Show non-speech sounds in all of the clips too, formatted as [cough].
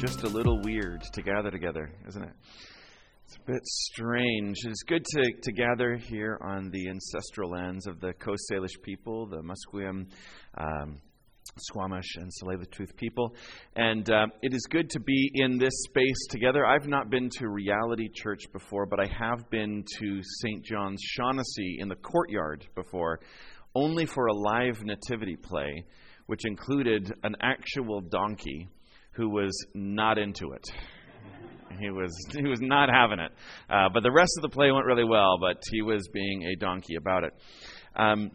just a little weird to gather together, isn't it? It's a bit strange. It's good to, to gather here on the ancestral lands of the Coast Salish people, the Musqueam, um, Squamish, and Tsleil-Waututh people. And uh, it is good to be in this space together. I've not been to Reality Church before, but I have been to St. John's Shaughnessy in the courtyard before, only for a live nativity play which included an actual donkey who was not into it. He was he was not having it, uh, but the rest of the play went really well. But he was being a donkey about it. Um,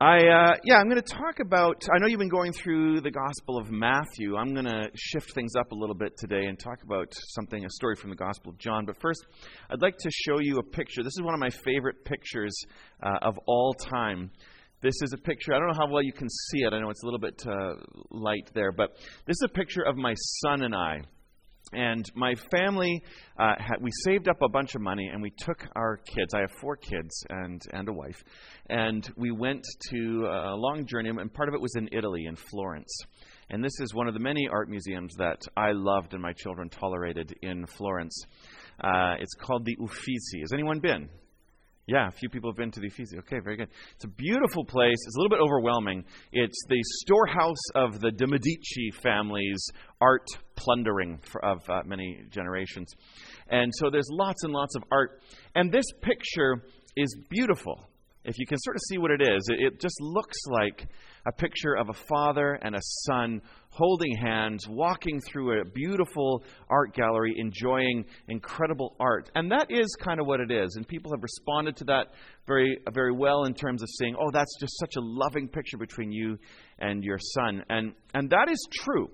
I uh, yeah, I'm going to talk about. I know you've been going through the Gospel of Matthew. I'm going to shift things up a little bit today and talk about something, a story from the Gospel of John. But first, I'd like to show you a picture. This is one of my favorite pictures uh, of all time. This is a picture. I don't know how well you can see it. I know it's a little bit uh, light there, but this is a picture of my son and I. And my family, uh, had, we saved up a bunch of money and we took our kids. I have four kids and, and a wife. And we went to a long journey, and part of it was in Italy, in Florence. And this is one of the many art museums that I loved and my children tolerated in Florence. Uh, it's called the Uffizi. Has anyone been? Yeah, a few people have been to the Uffizi. Okay, very good. It's a beautiful place. It's a little bit overwhelming. It's the storehouse of the de Medici family's art plundering of uh, many generations. And so there's lots and lots of art. And this picture is beautiful. If you can sort of see what it is, it, it just looks like a picture of a father and a son holding hands, walking through a beautiful art gallery, enjoying incredible art. And that is kind of what it is. And people have responded to that very, very well in terms of saying, oh, that's just such a loving picture between you and your son. And, and that is true.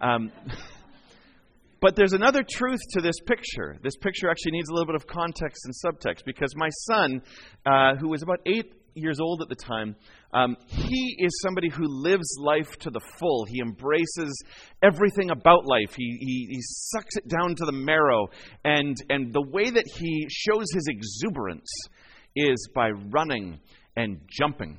Um, [laughs] But there's another truth to this picture. This picture actually needs a little bit of context and subtext because my son, uh, who was about eight years old at the time, um, he is somebody who lives life to the full. He embraces everything about life. He, he, he sucks it down to the marrow. And, and the way that he shows his exuberance is by running and jumping.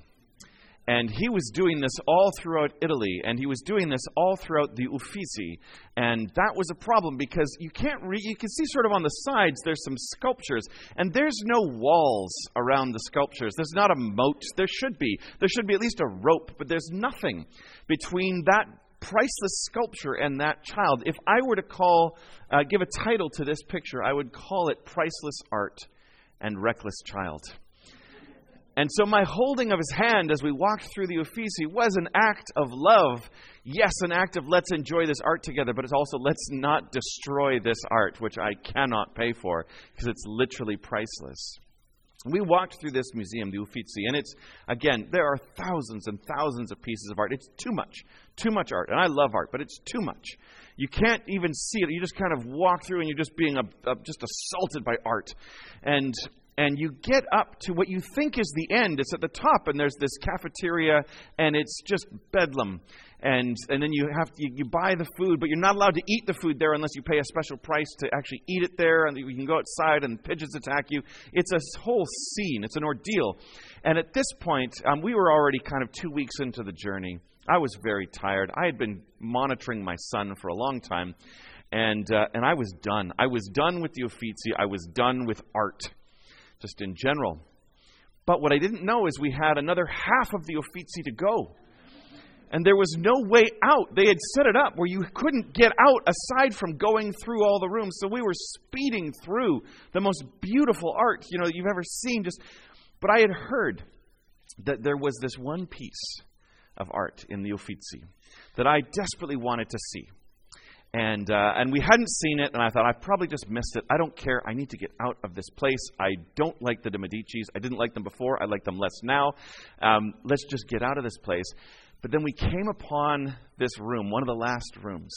And he was doing this all throughout Italy, and he was doing this all throughout the Uffizi. And that was a problem because you can't read, you can see sort of on the sides there's some sculptures, and there's no walls around the sculptures. There's not a moat. There should be. There should be at least a rope, but there's nothing between that priceless sculpture and that child. If I were to call, uh, give a title to this picture, I would call it Priceless Art and Reckless Child. And so my holding of his hand as we walked through the Uffizi was an act of love. Yes, an act of let's enjoy this art together, but it's also let's not destroy this art, which I cannot pay for because it's literally priceless. We walked through this museum, the Uffizi, and it's, again, there are thousands and thousands of pieces of art. It's too much, too much art. And I love art, but it's too much. You can't even see it. You just kind of walk through and you're just being a, a, just assaulted by art. And and you get up to what you think is the end. It's at the top, and there's this cafeteria, and it's just bedlam. And, and then you have to, you, you buy the food, but you're not allowed to eat the food there unless you pay a special price to actually eat it there. And you can go outside, and pigeons attack you. It's a whole scene. It's an ordeal. And at this point, um, we were already kind of two weeks into the journey. I was very tired. I had been monitoring my son for a long time, and uh, and I was done. I was done with the Uffizi. I was done with art just in general. But what I didn't know is we had another half of the Uffizi to go. And there was no way out. They had set it up where you couldn't get out aside from going through all the rooms. So we were speeding through the most beautiful art, you know, you've ever seen. Just, but I had heard that there was this one piece of art in the Uffizi that I desperately wanted to see and uh, and we hadn't seen it, and I thought I've probably just missed it. I don't care. I need to get out of this place. I don't like the De Medicis. I didn't like them before. I like them less now. Um, let's just get out of this place. But then we came upon this room, one of the last rooms,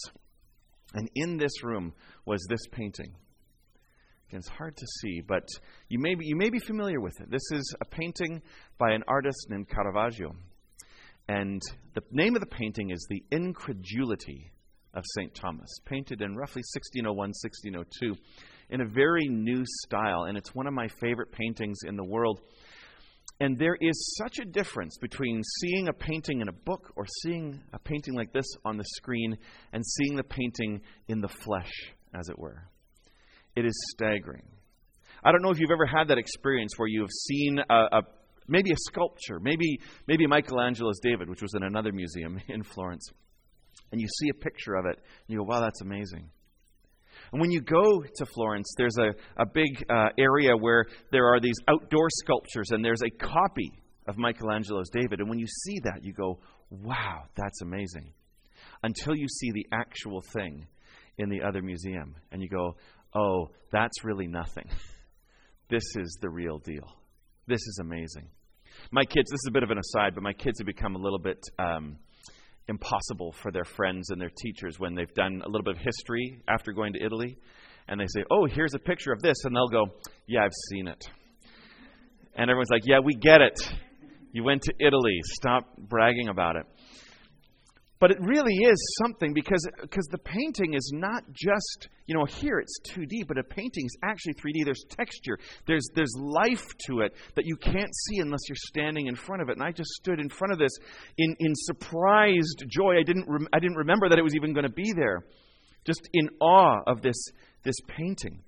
and in this room was this painting. Again, it's hard to see, but you may be, you may be familiar with it. This is a painting by an artist named Caravaggio, and the name of the painting is "The Incredulity." Of St. Thomas, painted in roughly 1601, 1602, in a very new style. And it's one of my favorite paintings in the world. And there is such a difference between seeing a painting in a book or seeing a painting like this on the screen and seeing the painting in the flesh, as it were. It is staggering. I don't know if you've ever had that experience where you have seen a, a maybe a sculpture, maybe maybe Michelangelo's David, which was in another museum [laughs] in Florence, and you see a picture of it, and you go, "Wow, that's amazing." And when you go to Florence, there's a, a big uh, area where there are these outdoor sculptures, and there's a copy of Michelangelo's David. And when you see that, you go, wow, that's amazing. Until you see the actual thing in the other museum, and you go, oh, that's really nothing. [laughs] This is the real deal. This is amazing. My kids, this is a bit of an aside, but my kids have become a little bit. Um, impossible for their friends and their teachers when they've done a little bit of history after going to Italy. And they say, Oh, here's a picture of this. And they'll go, Yeah, I've seen it. And everyone's like, Yeah, we get it. You went to Italy. Stop bragging about it. But it really is something because because the painting is not just you know here it's 2D, but a painting is actually 3D. There's texture, there's there's life to it that you can't see unless you're standing in front of it. And I just stood in front of this in in surprised joy. I didn't rem- I didn't remember that it was even going to be there, just in awe of this this painting.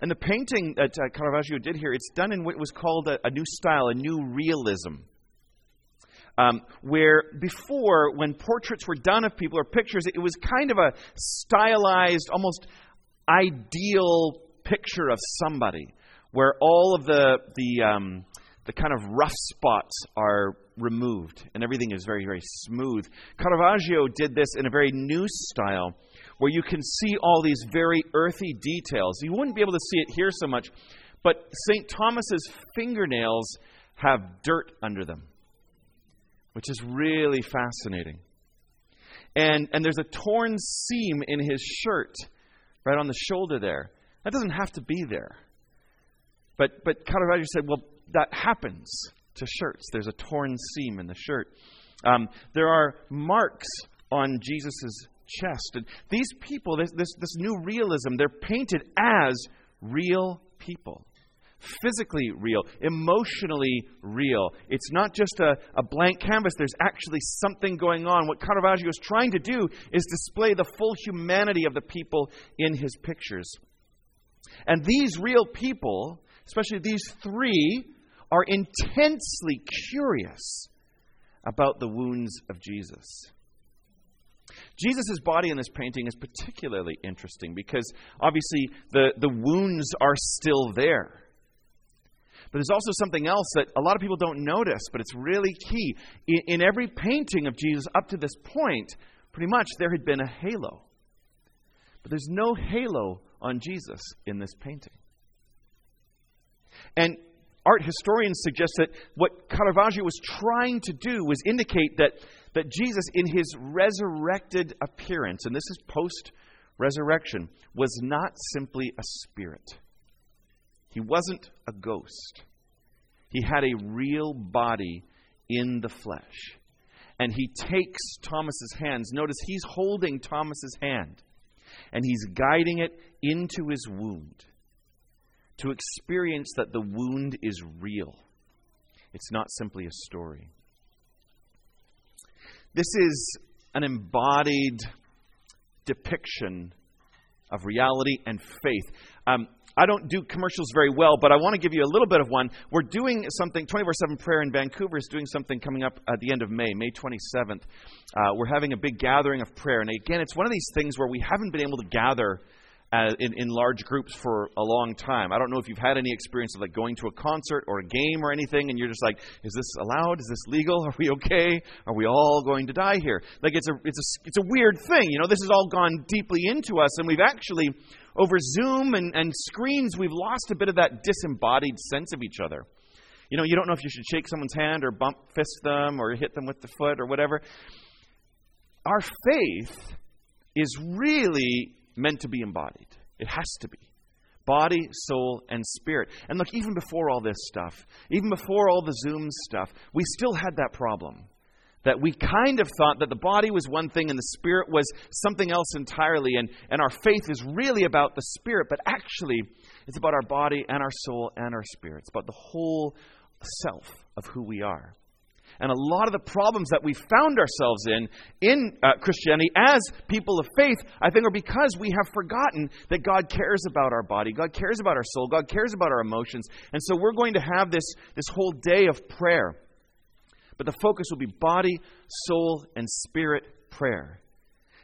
And the painting that uh, Caravaggio did here, it's done in what was called a, a new style, a new realism. Um, where before, when portraits were done of people or pictures, it was kind of a stylized, almost ideal picture of somebody, where all of the the um, the kind of rough spots are removed and everything is very very smooth. Caravaggio did this in a very new style, where you can see all these very earthy details. You wouldn't be able to see it here so much, but St. Thomas's fingernails have dirt under them which is really fascinating. And, and there's a torn seam in his shirt right on the shoulder there. That doesn't have to be there. But, but Caravaggio said, well, that happens to shirts. There's a torn seam in the shirt. Um, there are marks on Jesus' chest. And these people, this, this, this new realism, they're painted as real people physically real, emotionally real. It's not just a, a blank canvas, there's actually something going on. What Caravaggio is trying to do is display the full humanity of the people in his pictures. And these real people, especially these three, are intensely curious about the wounds of Jesus. Jesus' body in this painting is particularly interesting because obviously the, the wounds are still there. But there's also something else that a lot of people don't notice, but it's really key. In, in every painting of Jesus up to this point, pretty much there had been a halo. But there's no halo on Jesus in this painting. And art historians suggest that what Caravaggio was trying to do was indicate that, that Jesus, in his resurrected appearance, and this is post resurrection, was not simply a spirit. He wasn't a ghost. He had a real body in the flesh. And he takes Thomas's hands. Notice he's holding Thomas's hand and he's guiding it into his wound to experience that the wound is real. It's not simply a story. This is an embodied depiction of reality and faith. Um, I don't do commercials very well, but I want to give you a little bit of one. We're doing something, 24 7 Prayer in Vancouver is doing something coming up at the end of May, May 27th. Uh, we're having a big gathering of prayer. And again, it's one of these things where we haven't been able to gather in, in large groups for a long time. I don't know if you've had any experience of like going to a concert or a game or anything, and you're just like, is this allowed? Is this legal? Are we okay? Are we all going to die here? Like it's a it's a it's a weird thing. You know, this has all gone deeply into us, and we've actually over Zoom and, and screens, we've lost a bit of that disembodied sense of each other. You know, you don't know if you should shake someone's hand or bump fist them or hit them with the foot or whatever. Our faith is really meant to be embodied. It has to be. Body, soul, and spirit. And look, even before all this stuff, even before all the Zoom stuff, we still had that problem that we kind of thought that the body was one thing and the spirit was something else entirely, and, and our faith is really about the spirit, but actually, it's about our body and our soul and our spirit. It's about the whole self of who we are. And a lot of the problems that we found ourselves in in uh, Christianity as people of faith, I think, are because we have forgotten that God cares about our body, God cares about our soul, God cares about our emotions. And so we're going to have this, this whole day of prayer. But the focus will be body, soul, and spirit prayer.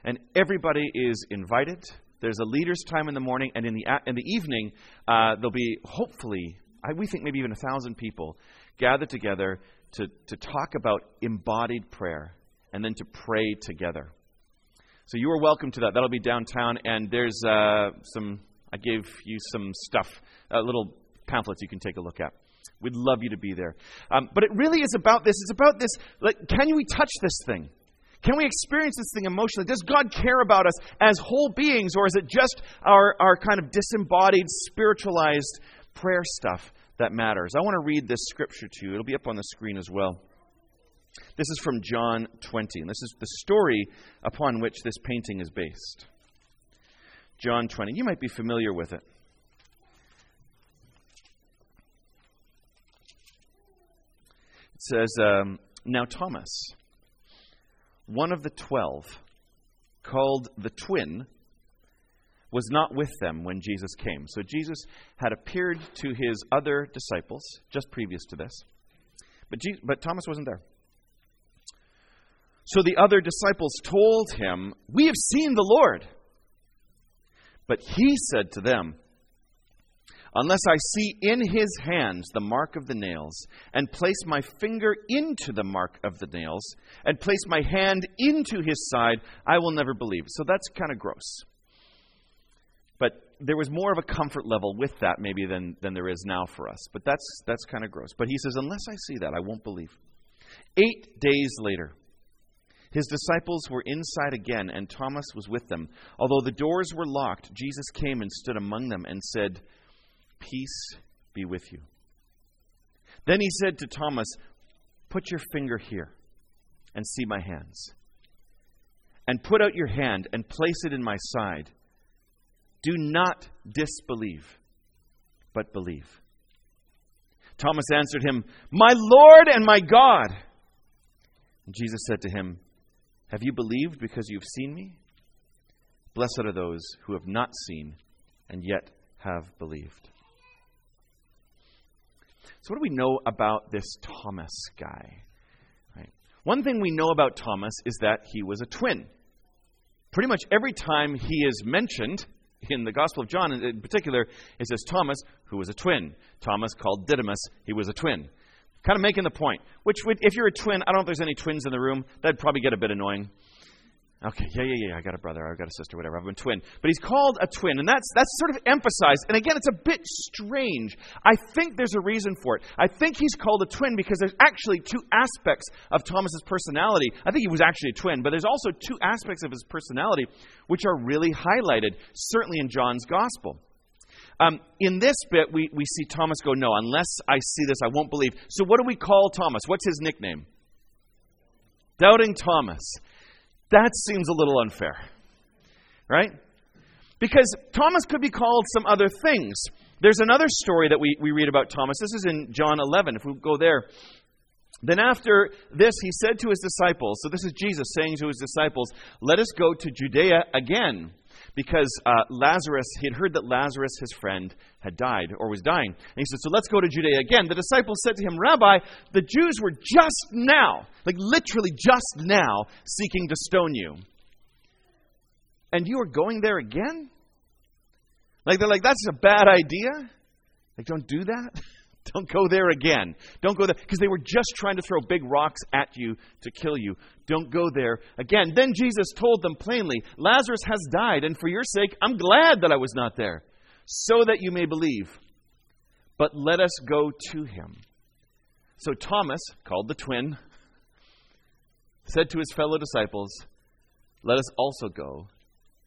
And everybody is invited. There's a leader's time in the morning, and in the, in the evening, uh, there'll be hopefully, I, we think maybe even a thousand people gathered together to, to talk about embodied prayer and then to pray together. So you are welcome to that. That'll be downtown, and there's uh, some, I gave you some stuff, uh, little pamphlets you can take a look at. We'd love you to be there. Um, but it really is about this. It's about this like, can we touch this thing? Can we experience this thing emotionally? Does God care about us as whole beings, or is it just our, our kind of disembodied, spiritualized prayer stuff that matters. I want to read this scripture to you. It'll be up on the screen as well. This is from John 20, and this is the story upon which this painting is based. John 20. You might be familiar with it. It says, um, Now Thomas, one of the twelve, called the twin, was not with them when Jesus came. So Jesus had appeared to his other disciples just previous to this, but, Jesus, but Thomas wasn't there. So the other disciples told him, We have seen the Lord. But he said to them, Unless I see in his hands the mark of the nails, and place my finger into the mark of the nails, and place my hand into his side, I will never believe. So that's kind of gross. There was more of a comfort level with that maybe than, than there is now for us. But that's, that's kind of gross. But he says, Unless I see that, I won't believe. Eight days later, his disciples were inside again, and Thomas was with them. Although the doors were locked, Jesus came and stood among them and said, Peace be with you. Then he said to Thomas, Put your finger here and see my hands. And put out your hand and place it in my side do not disbelieve, but believe. Thomas answered him, My Lord and my God. And Jesus said to him, Have you believed because you've seen me? Blessed are those who have not seen and yet have believed. So, what do we know about this Thomas guy? Right. One thing we know about Thomas is that he was a twin. Pretty much every time he is mentioned, in the Gospel of John, in particular, it says Thomas, who was a twin. Thomas called Didymus, he was a twin. Kind of making the point. Which, would, if you're a twin, I don't know if there's any twins in the room, that'd probably get a bit annoying. Okay, yeah, yeah, yeah. I got a brother, I've got a sister, whatever. I've been twin. But he's called a twin, and that's that's sort of emphasized. And again, it's a bit strange. I think there's a reason for it. I think he's called a twin because there's actually two aspects of Thomas's personality. I think he was actually a twin, but there's also two aspects of his personality which are really highlighted, certainly in John's gospel. Um, in this bit, we, we see Thomas go, No, unless I see this, I won't believe. So, what do we call Thomas? What's his nickname? Doubting Thomas. That seems a little unfair, right? Because Thomas could be called some other things. There's another story that we, we read about Thomas. This is in John 11. If we go there, then after this, he said to his disciples, so this is Jesus saying to his disciples, Let us go to Judea again because uh, Lazarus, he had heard that Lazarus, his friend, had died or was dying. And he said, So let's go to Judea again. The disciples said to him, Rabbi, the Jews were just now, like literally just now, seeking to stone you. And you are going there again? Like, they're like, That's a bad idea. Like, don't do that. [laughs] Don't go there again. Don't go there. Because they were just trying to throw big rocks at you to kill you. Don't go there again. Then Jesus told them plainly Lazarus has died, and for your sake, I'm glad that I was not there, so that you may believe. But let us go to him. So Thomas, called the twin, said to his fellow disciples, Let us also go,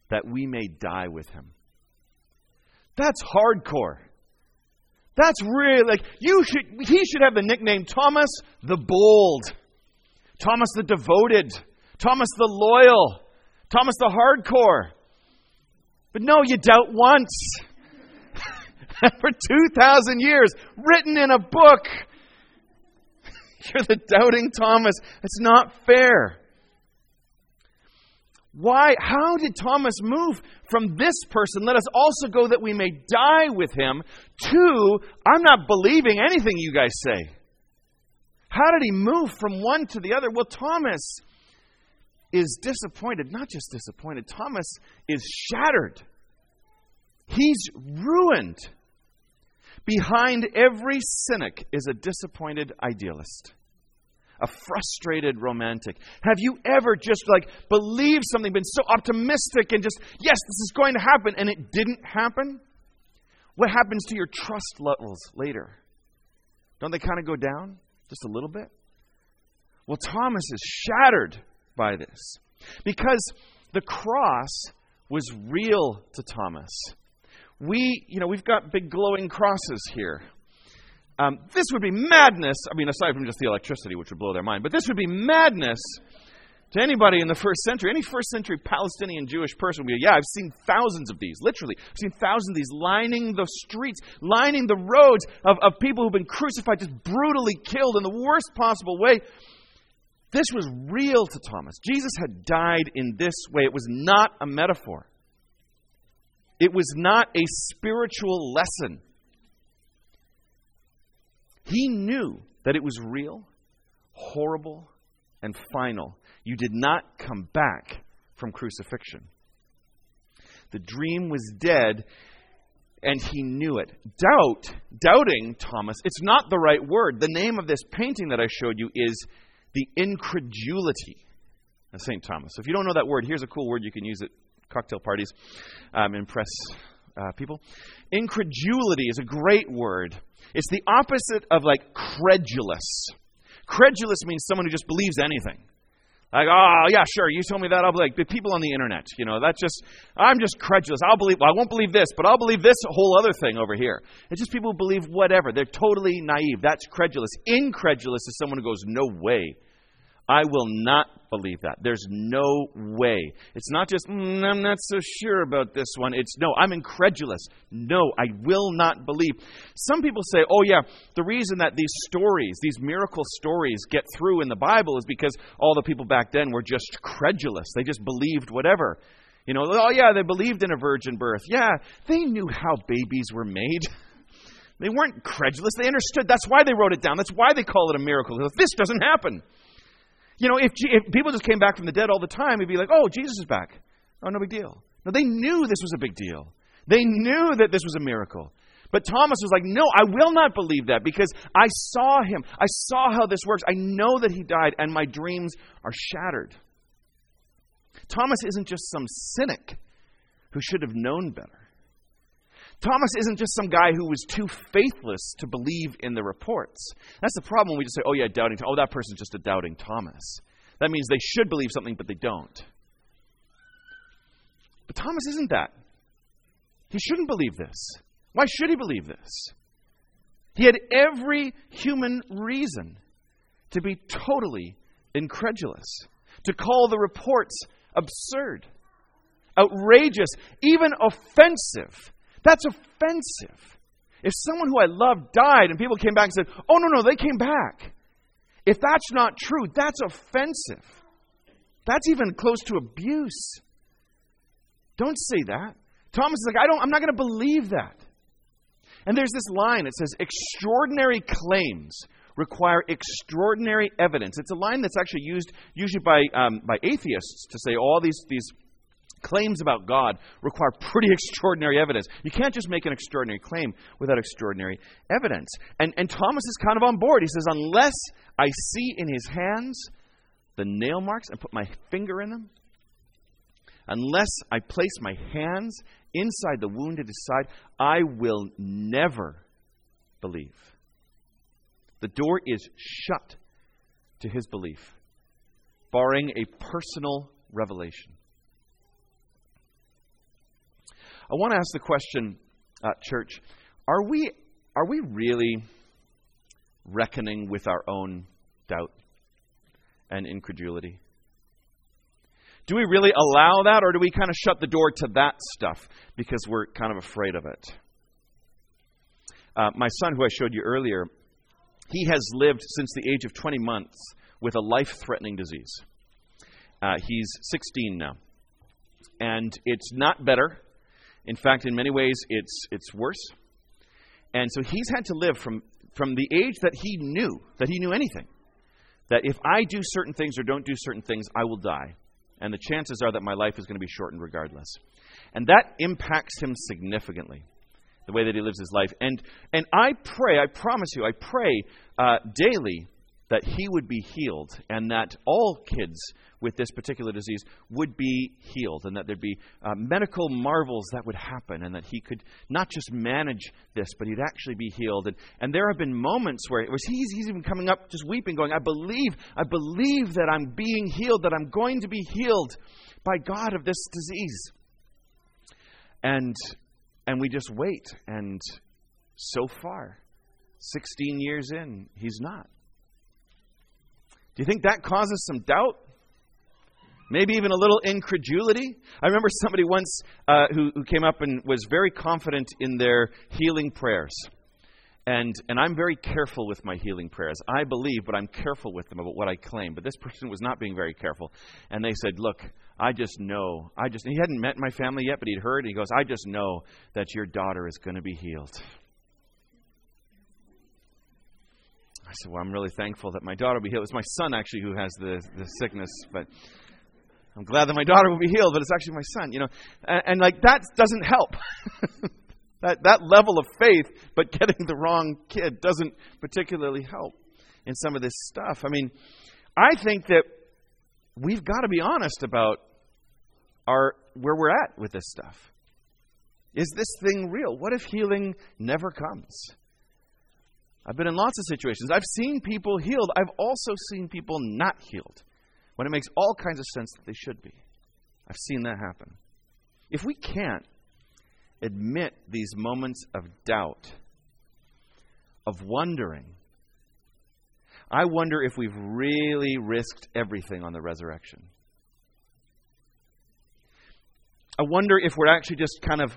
that we may die with him. That's hardcore. That's really like you should he should have the nickname Thomas the bold. Thomas the devoted. Thomas the loyal. Thomas the hardcore. But no, you doubt once. [laughs] For 2,000 years, written in a book. [laughs] You're the doubting Thomas. It's not fair. Why? How did Thomas move from this person, let us also go that we may die with him, to, I'm not believing anything you guys say? How did he move from one to the other? Well, Thomas is disappointed. Not just disappointed, Thomas is shattered. He's ruined. Behind every cynic is a disappointed idealist, a frustrated romantic. Have you ever just like believed something, been so optimistic and just, yes, this is going to happen, and it didn't happen? What happens to your trust levels later? Don't they kind of go down just a little bit? Well, Thomas is shattered by this because the cross was real to Thomas we, you know, we've got big glowing crosses here. Um, this would be madness. I mean, aside from just the electricity, which would blow their mind, but this would be madness to anybody in the first century. Any first century Palestinian Jewish person would be, yeah, I've seen thousands of these, literally. I've seen thousands of these lining the streets, lining the roads of, of people who've been crucified, just brutally killed in the worst possible way. This was real to Thomas. Jesus had died in this way. It was not a metaphor. It was not a spiritual lesson. He knew that it was real, horrible, and final. You did not come back from crucifixion. The dream was dead, and he knew it. Doubt, doubting Thomas, it's not the right word. The name of this painting that I showed you is the incredulity of St. Thomas. So if you don't know that word, here's a cool word you can use at cocktail parties, um, impress uh, people. Incredulity is a great word. It's the opposite of like credulous. Credulous means someone who just believes anything. Like, oh, yeah, sure, you told me that. I'll be like, people on the internet, you know, that's just, I'm just credulous. I'll believe, well, I won't believe this, but I'll believe this whole other thing over here. It's just people who believe whatever. They're totally naive. That's credulous. Incredulous is someone who goes, no way. I will not believe that. There's no way. It's not just, mm, I'm not so sure about this one. It's, no, I'm incredulous. No, I will not believe. Some people say, oh, yeah, the reason that these stories, these miracle stories, get through in the Bible is because all the people back then were just credulous. They just believed whatever. You know, oh, yeah, they believed in a virgin birth. Yeah, they knew how babies were made. They weren't credulous. They understood. That's why they wrote it down. That's why they call it a miracle. This doesn't happen. You know, if, if people just came back from the dead all the time, it'd be like, oh, Jesus is back. Oh, no big deal. No, they knew this was a big deal. They knew that this was a miracle. But Thomas was like, no, I will not believe that because I saw him. I saw how this works. I know that he died, and my dreams are shattered. Thomas isn't just some cynic who should have known better. Thomas isn't just some guy who was too faithless to believe in the reports. That's the problem when we just say, oh, yeah, doubting. Oh, that person's just a doubting Thomas. That means they should believe something, but they don't. But Thomas isn't that. He shouldn't believe this. Why should he believe this? He had every human reason to be totally incredulous, to call the reports absurd, outrageous, even offensive that's offensive. If someone who I love died and people came back and said, oh, no, no, they came back. If that's not true, that's offensive. That's even close to abuse. Don't say that. Thomas is like, I don't, I'm not going to believe that. And there's this line that says, extraordinary claims require extraordinary evidence. It's a line that's actually used usually by, um, by atheists to say all these, these claims about God require pretty [laughs] extraordinary evidence. You can't just make an extraordinary claim without extraordinary evidence. And, and Thomas is kind of on board. He says, Unless I see in his hands the nail marks and put my finger in them, unless I place my hands inside the wound at his side, I will never believe. The door is shut to his belief, barring a personal revelation. I want to ask the question, uh, church: Are we are we really reckoning with our own doubt and incredulity? Do we really allow that, or do we kind of shut the door to that stuff because we're kind of afraid of it? Uh, my son, who I showed you earlier, he has lived since the age of 20 months with a life threatening disease. Uh, he's 16 now. And it's not better. In fact, in many ways, it's, it's worse. And so he's had to live from, from the age that he knew, that he knew anything, that if I do certain things or don't do certain things, I will die. And the chances are that my life is going to be shortened regardless. And that impacts him significantly, the way that he lives his life. And, and I pray, I promise you, I pray uh, daily that he would be healed and that all kids with this particular disease would be healed and that there'd be uh, medical marvels that would happen and that he could not just manage this but he'd actually be healed. And, and there have been moments where it was he's, he's even coming up just weeping going i believe i believe that i'm being healed that i'm going to be healed by god of this disease. And and we just wait and so far 16 years in he's not do you think that causes some doubt? Maybe even a little incredulity. I remember somebody once uh, who, who came up and was very confident in their healing prayers. And, and I'm very careful with my healing prayers. I believe, but I'm careful with them about what I claim. But this [laughs] person was not being very careful. And they said, Look, I just know. I just, he hadn't met my family yet, but he'd heard. And he goes, I just know that your daughter is going to be healed. I said, Well, I'm really thankful that my daughter will be healed. It's my son, actually, who has the, the sickness, but I'm glad that my daughter will be healed, but it's actually my son, you know. And, and like, that doesn't help. [laughs] that, that level of faith, but getting the wrong kid doesn't particularly help in some of this stuff. I mean, I think that we've got to be honest about our, where we're at with this stuff. Is this thing real? What if healing never comes? I've been in lots of situations. I've seen people healed. I've also seen people not healed when it makes all kinds of sense that they should be. I've seen that happen. If we can't admit these moments of doubt, of wondering, I wonder if we've really risked everything on the resurrection. I wonder if we're actually just kind of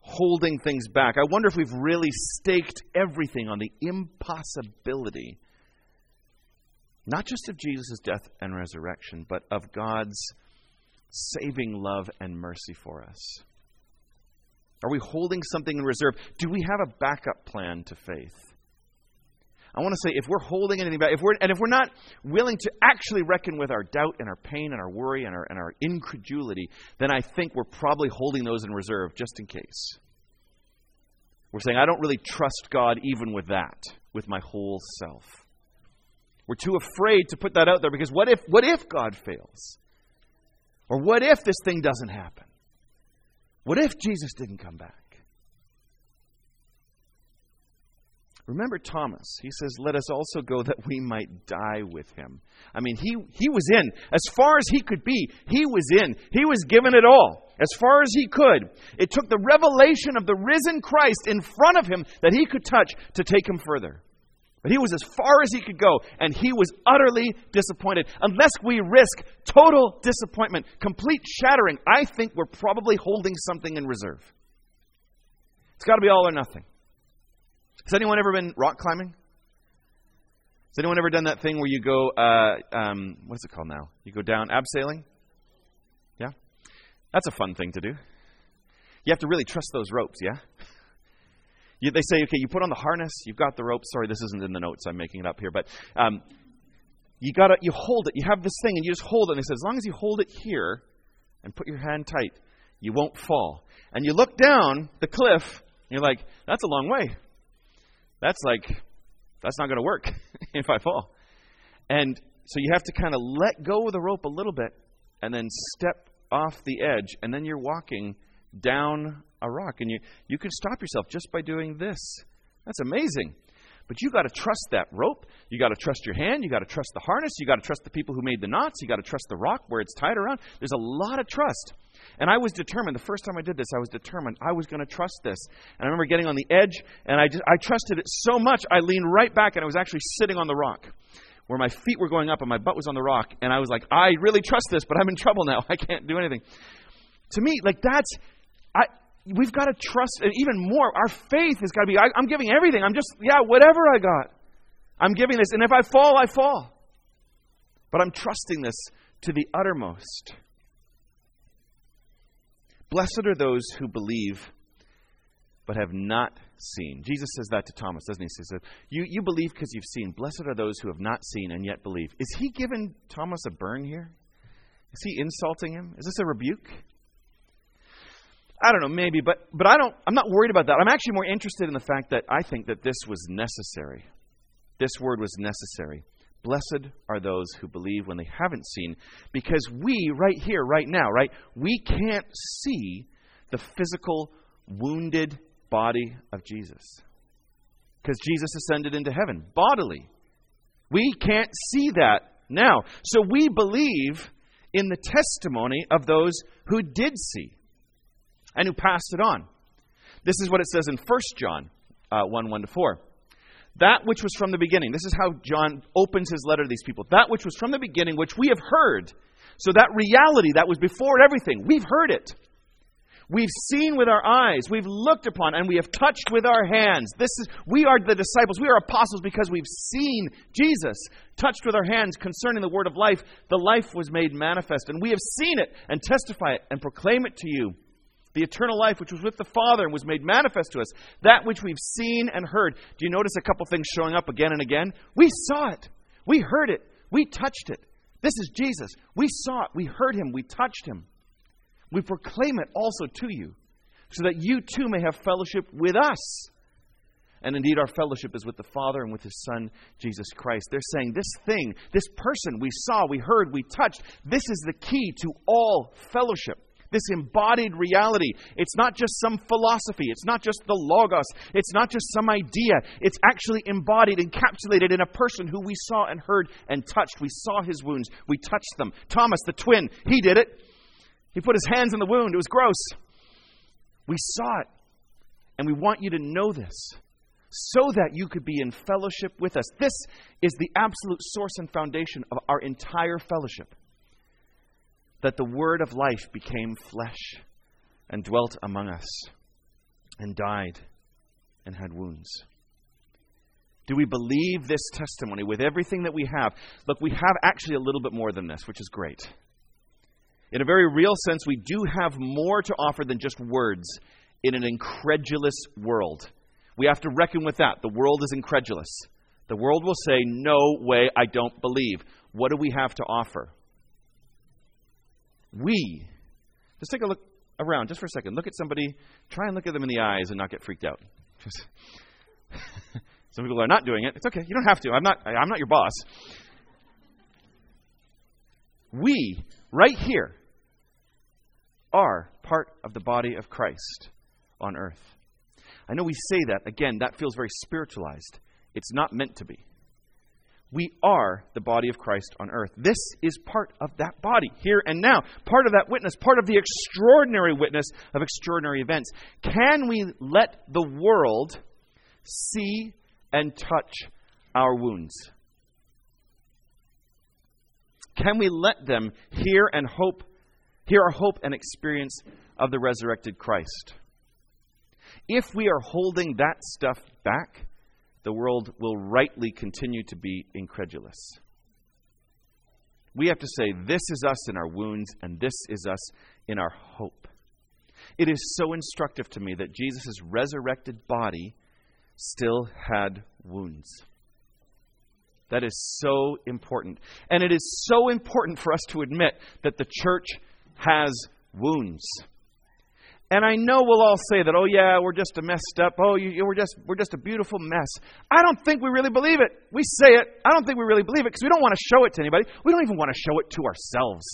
holding things back. I wonder if we've really staked everything on the impossibility, not just of Jesus' death and resurrection, but of God's saving love and mercy for us. Are we holding something in reserve? Do we have a backup plan to faith? I want to say if we're holding anything back, if we're, and if we're not willing to actually reckon with our doubt and our pain and our worry and our, and our incredulity, then I think we're probably holding those in reserve just in case. We're saying, I don't really trust God even with that, with my whole self. We're too afraid to put that out there because what if, what if God fails? Or what if this thing doesn't happen? What if Jesus didn't come back? Remember Thomas. He says, Let us also go that we might die with him. I mean, he, he was in. As far as he could be, he was in. He was given it all, as far as he could. It took the revelation of the risen Christ in front of him that he could touch to take him further. But he was as far as he could go, and he was utterly disappointed. Unless we risk total disappointment, complete shattering, I think we're probably holding something in reserve. It's got to be all or nothing. Has anyone ever been rock climbing? Has anyone ever done that thing where you go, uh, um, what is it called now? You go down abseiling? Yeah? That's a fun thing to do. You have to really trust those ropes, yeah? You, they say, okay, you put on the harness, you've got the rope. Sorry, this isn't in the notes. I'm making it up here, but um, you got to you hold it. You have this thing, and you just hold it. And they say, as long as you hold it here and put your hand tight, you won't fall. And you look down the cliff, and you're like, that's a long way that's like, that's not going to work [laughs] if I fall. And so you have to kind of let go of the rope a little bit and then step off the edge, and then you're walking down a rock. And you, you can stop yourself just by doing this. That's amazing. But you got to trust that rope. You got to trust your hand. You got to trust the harness. You got to trust the people who made the knots. You got to trust the rock where it's tied around. There's a lot of trust. And I was determined. The first time I did this, I was determined. I was going to trust this. And I remember getting on the edge, and I just I trusted it so much. I leaned right back, and I was actually sitting on the rock, where my feet were going up and my butt was on the rock. And I was like, I really trust this, but I'm in trouble now. [laughs] I can't do anything. To me, like that's I. We've got to trust, even more, our faith has got to be. I, I'm giving everything. I'm just, yeah, whatever I got. I'm giving this, and if I fall, I fall. But I'm trusting this to the uttermost. Blessed are those who believe but have not seen. Jesus says that to Thomas, doesn't he? He says, You, you believe because you've seen. Blessed are those who have not seen and yet believe. Is he giving Thomas a burn here? Is he insulting him? Is this a rebuke? I don't know, maybe, but, but I don't, I'm not worried about that. I'm actually more interested in the fact that I think that this was necessary. This word was necessary. Blessed are those who believe when they haven't seen, because we, right here, right now, right, we can't see the physical, wounded body of Jesus. Because Jesus ascended into heaven bodily. We can't see that now. So we believe in the testimony of those who did see and who passed it on. This is what it says in 1 John uh, 1 1 to 4. That which was from the beginning. This is how John opens his letter to these people. That which was from the beginning, which we have heard. So that reality that was before everything, we've heard it. We've seen with our eyes, we've looked upon, and we have touched with our hands. This is we are the disciples, we are apostles because we've seen Jesus, touched with our hands concerning the word of life. The life was made manifest, and we have seen it and testify it and proclaim it to you. The eternal life which was with the Father and was made manifest to us, that which we've seen and heard. Do you notice a couple things showing up again and again? We saw it. We heard it. We touched it. This is Jesus. We saw it. We heard him. We touched him. We proclaim it also to you, so that you too may have fellowship with us. And indeed, our fellowship is with the Father and with His Son, Jesus Christ. They're saying this thing, this person we saw, we heard, we touched, this is the key to all fellowship. This embodied reality. It's not just some philosophy. It's not just the Logos. It's not just some idea. It's actually embodied, encapsulated in a person who we saw and heard and touched. We saw his wounds. We touched them. Thomas, the twin, he did it. He put his hands in the wound. It was gross. We saw it. And we want you to know this so that you could be in fellowship with us. This is the absolute source and foundation of our entire fellowship. That the word of life became flesh and dwelt among us and died and had wounds. Do we believe this testimony with everything that we have? Look, we have actually a little bit more than this, which is great. In a very real sense, we do have more to offer than just words in an incredulous world. We have to reckon with that. The world is incredulous. The world will say, No way, I don't believe. What do we have to offer? We, just take a look around just for a second. Look at somebody, try and look at them in the eyes and not get freaked out. [laughs] Some people are not doing it. It's okay. You don't have to. I'm not, I'm not your boss. We, right here, are part of the body of Christ on earth. I know we say that, again, that feels very spiritualized. It's not meant to be. We are the body of Christ on earth. This is part of that body, here and now. Part of that witness, part of the extraordinary witness of extraordinary events. Can we let the world see and touch our wounds? Can we let them hear and hope Hear our hope and experience of the resurrected Christ. If we are holding that stuff back, the world will rightly continue to be incredulous. We have to say, This is us in our wounds, and this is us in our hope. It is so instructive to me that Jesus' resurrected body still had wounds. That is so important. And it is so important for us to admit that the church has wounds. And I know we'll all say that, oh yeah, we're just a messed up. Oh, you, we're just we're just a beautiful mess. I don't think we really believe it. We say it. I don't think we really believe it because we don't want to show it to anybody. We don't even want to show it to ourselves.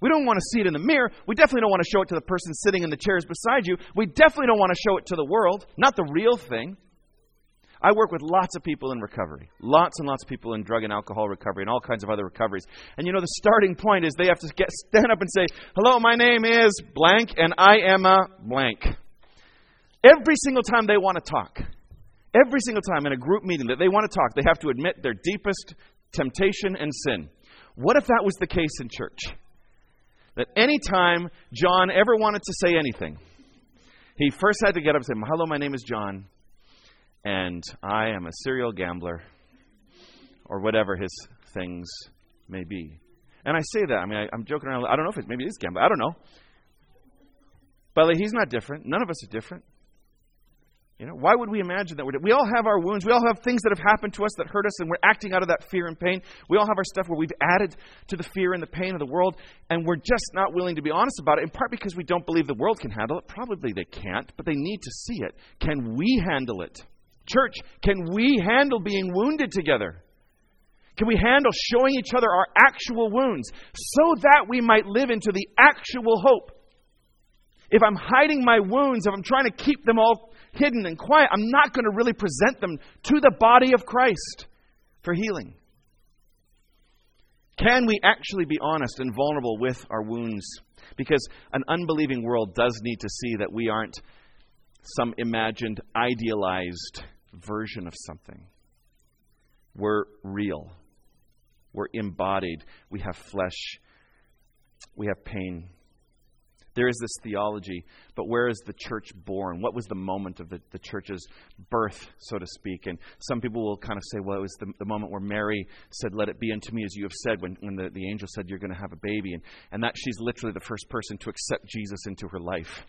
We don't want to see it in the mirror. We definitely don't want to show it to the person sitting in the chairs beside you. We definitely don't want to show it to the world, not the real thing. I work with lots of people in recovery, lots and lots of people in drug and alcohol recovery, and all kinds of other recoveries. And you know, the starting point is they have to get stand up and say, "Hello, my name is blank, and I am a blank." Every single time they want to talk, every single time in a group meeting that they want to talk, they have to admit their deepest temptation and sin. What if that was the case in church? That any time John ever wanted to say anything, he first had to get up and say, "Hello, my name is John." And I am a serial gambler. or whatever his things may be. And I say that, I mean, I, am joking around. I don't know if it's maybe it is gambling. I don't know. But like, he's not different. None of us are different. You know, why would we imagine that we're, we all have our wounds. We all have things that have happened to us that hurt us, and we're acting out of that fear and pain. We all have our stuff where we've added to the fear and the pain of the world, and we're just not willing to be honest about it, in part because we don't believe the world can handle it. Probably they can't, but they need to see it. Can we handle it? Church, can we handle being wounded together? Can we handle showing each other our actual wounds so that we might live into the actual hope? If I'm hiding my wounds, if I'm trying to keep them all hidden and quiet, I'm not going to really present them to the body of Christ for healing. Can we actually be honest and vulnerable with our wounds? Because an unbelieving world does need to see that we aren't some imagined, idealized version of something. We're real. We're embodied. We have flesh. We have pain. There is this theology, but where is the church born? What was the moment of the, the church's birth, so to speak? And some people will kind of say, well, it was the, the moment where Mary said, Let it be unto me as you have said, when, when the, the angel said, You're going to have a baby. And, and that she's literally the first person to accept Jesus into her life.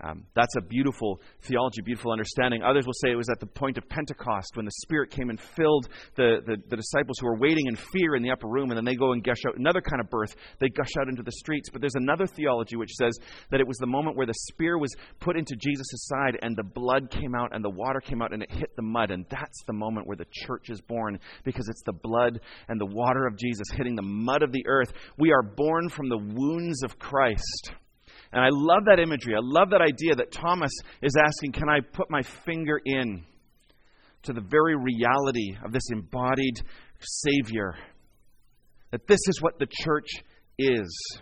Um, that's a beautiful theology, beautiful understanding. Others will say it was at the point of Pentecost when the Spirit came and filled the, the, the, disciples who were waiting in fear in the upper room, and then they go and gush out another kind of birth. They gush out into the streets. But there's another theology which says that it was the moment where the spear was put into Jesus' side, and the blood came out, and the water came out, and it hit the mud. And that's the moment where the church is born because it's the blood and the water of Jesus hitting the mud of the earth. We are born from the wounds of Christ. And I love that imagery. I love that idea that Thomas is asking, Can I put my finger in to the very reality of this embodied Savior? That this is what the church is.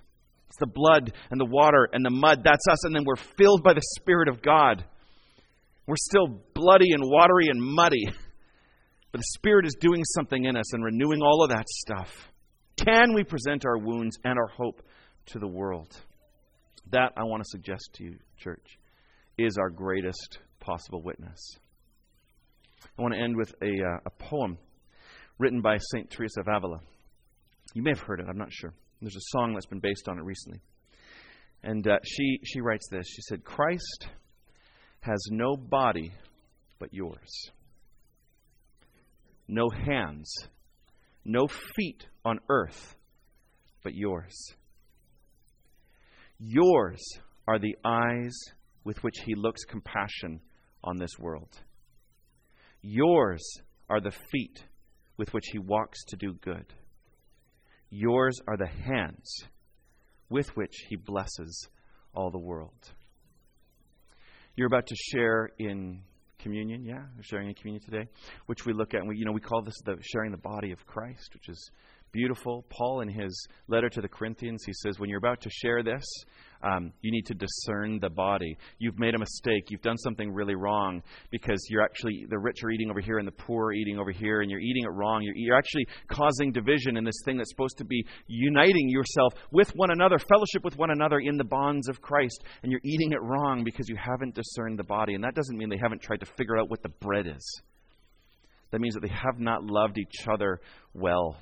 It's the blood and the water and the mud. That's us. And then we're filled by the Spirit of God. We're still bloody and watery and muddy. But the Spirit is doing something in us and renewing all of that stuff. Can we present our wounds and our hope to the world? That, I want to suggest to you, church, is our greatest possible witness. I want to end with a, uh, a poem written by St. Teresa of Avila. You may have heard it, I'm not sure. There's a song that's been based on it recently. And uh, she, she writes this She said, Christ has no body but yours, no hands, no feet on earth but yours. Yours are the eyes with which he looks compassion on this world. Yours are the feet with which he walks to do good. Yours are the hands with which he blesses all the world. You're about to share in communion, yeah? We're sharing in communion today, which we look at, and we, you know, we call this the sharing the body of Christ, which is beautiful. Paul, in his letter to the Corinthians, he says, when you're about to share this, um, you need to discern the body. You've made a mistake. You've done something really wrong because you're actually, the rich are eating over here and the poor are eating over here, and you're eating it wrong. You're, you're actually causing division in this thing that's supposed to be uniting yourself with one another, fellowship with one another in the bonds of Christ, and you're eating it wrong because you haven't discerned the body. And that doesn't mean they haven't tried to figure out what the bread is. That means that they have not loved each other well.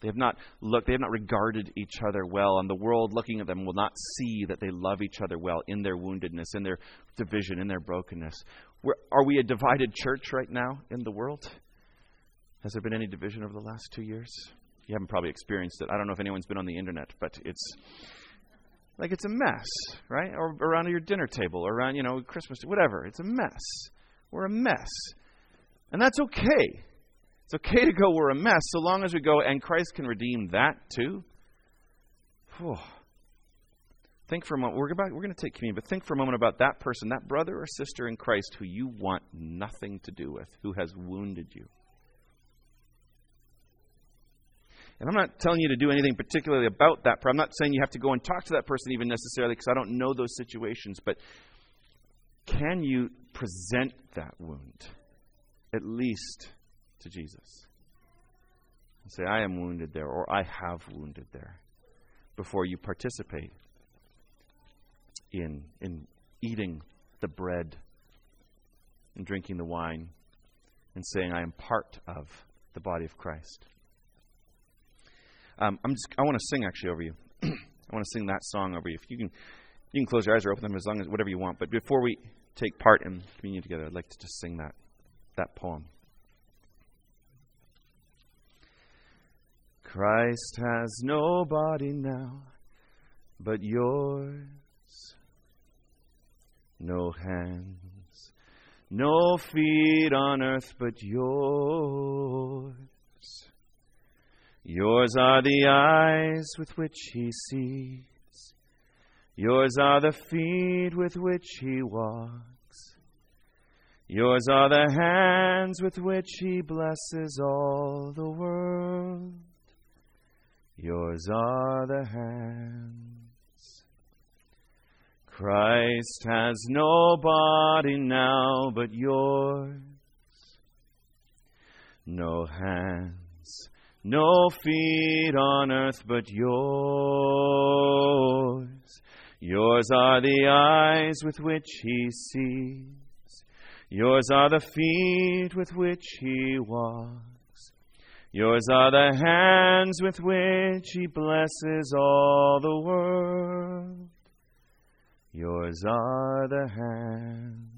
They have not looked, they have not regarded each other well, and the world looking at them will not see that they love each other well in their woundedness, in their division, in their brokenness. We're, are we a divided church right now in the world? Has there been any division over the last two years? You haven't probably experienced it. I don't know if anyone's been on the internet, but it's like it's a mess, right? Or around your dinner table, or around, you know, Christmas, whatever. It's a mess. We're a mess. And that's okay. It's okay to go, we're a mess, so long as we go, and Christ can redeem that too. Whew. Think for a moment. We're, about, we're going to take communion, but think for a moment about that person, that brother or sister in Christ who you want nothing to do with, who has wounded you. And I'm not telling you to do anything particularly about that. I'm not saying you have to go and talk to that person even necessarily because I don't know those situations. But can you present that wound, at least to Jesus. And say, I am wounded there, or I have wounded there, before you participate in, in eating the bread and drinking the wine and saying, I am part of the body of Christ. Um, I'm just, I want to sing actually over you. [clears throat] I want to sing that song over you. If you can, you can close your eyes or open them as long as whatever you want. But before we take part in communion together, I'd like to just sing that that poem. Christ has no body now but yours, no hands, no feet on earth but yours. Yours are the eyes with which he sees, yours are the feet with which he walks, yours are the hands with which he blesses all the world. Yours are the hands. Christ has no body now but yours. No hands, no feet on earth but yours. Yours are the eyes with which he sees. Yours are the feet with which he walks. Yours are the hands with which He blesses all the world. Yours are the hands.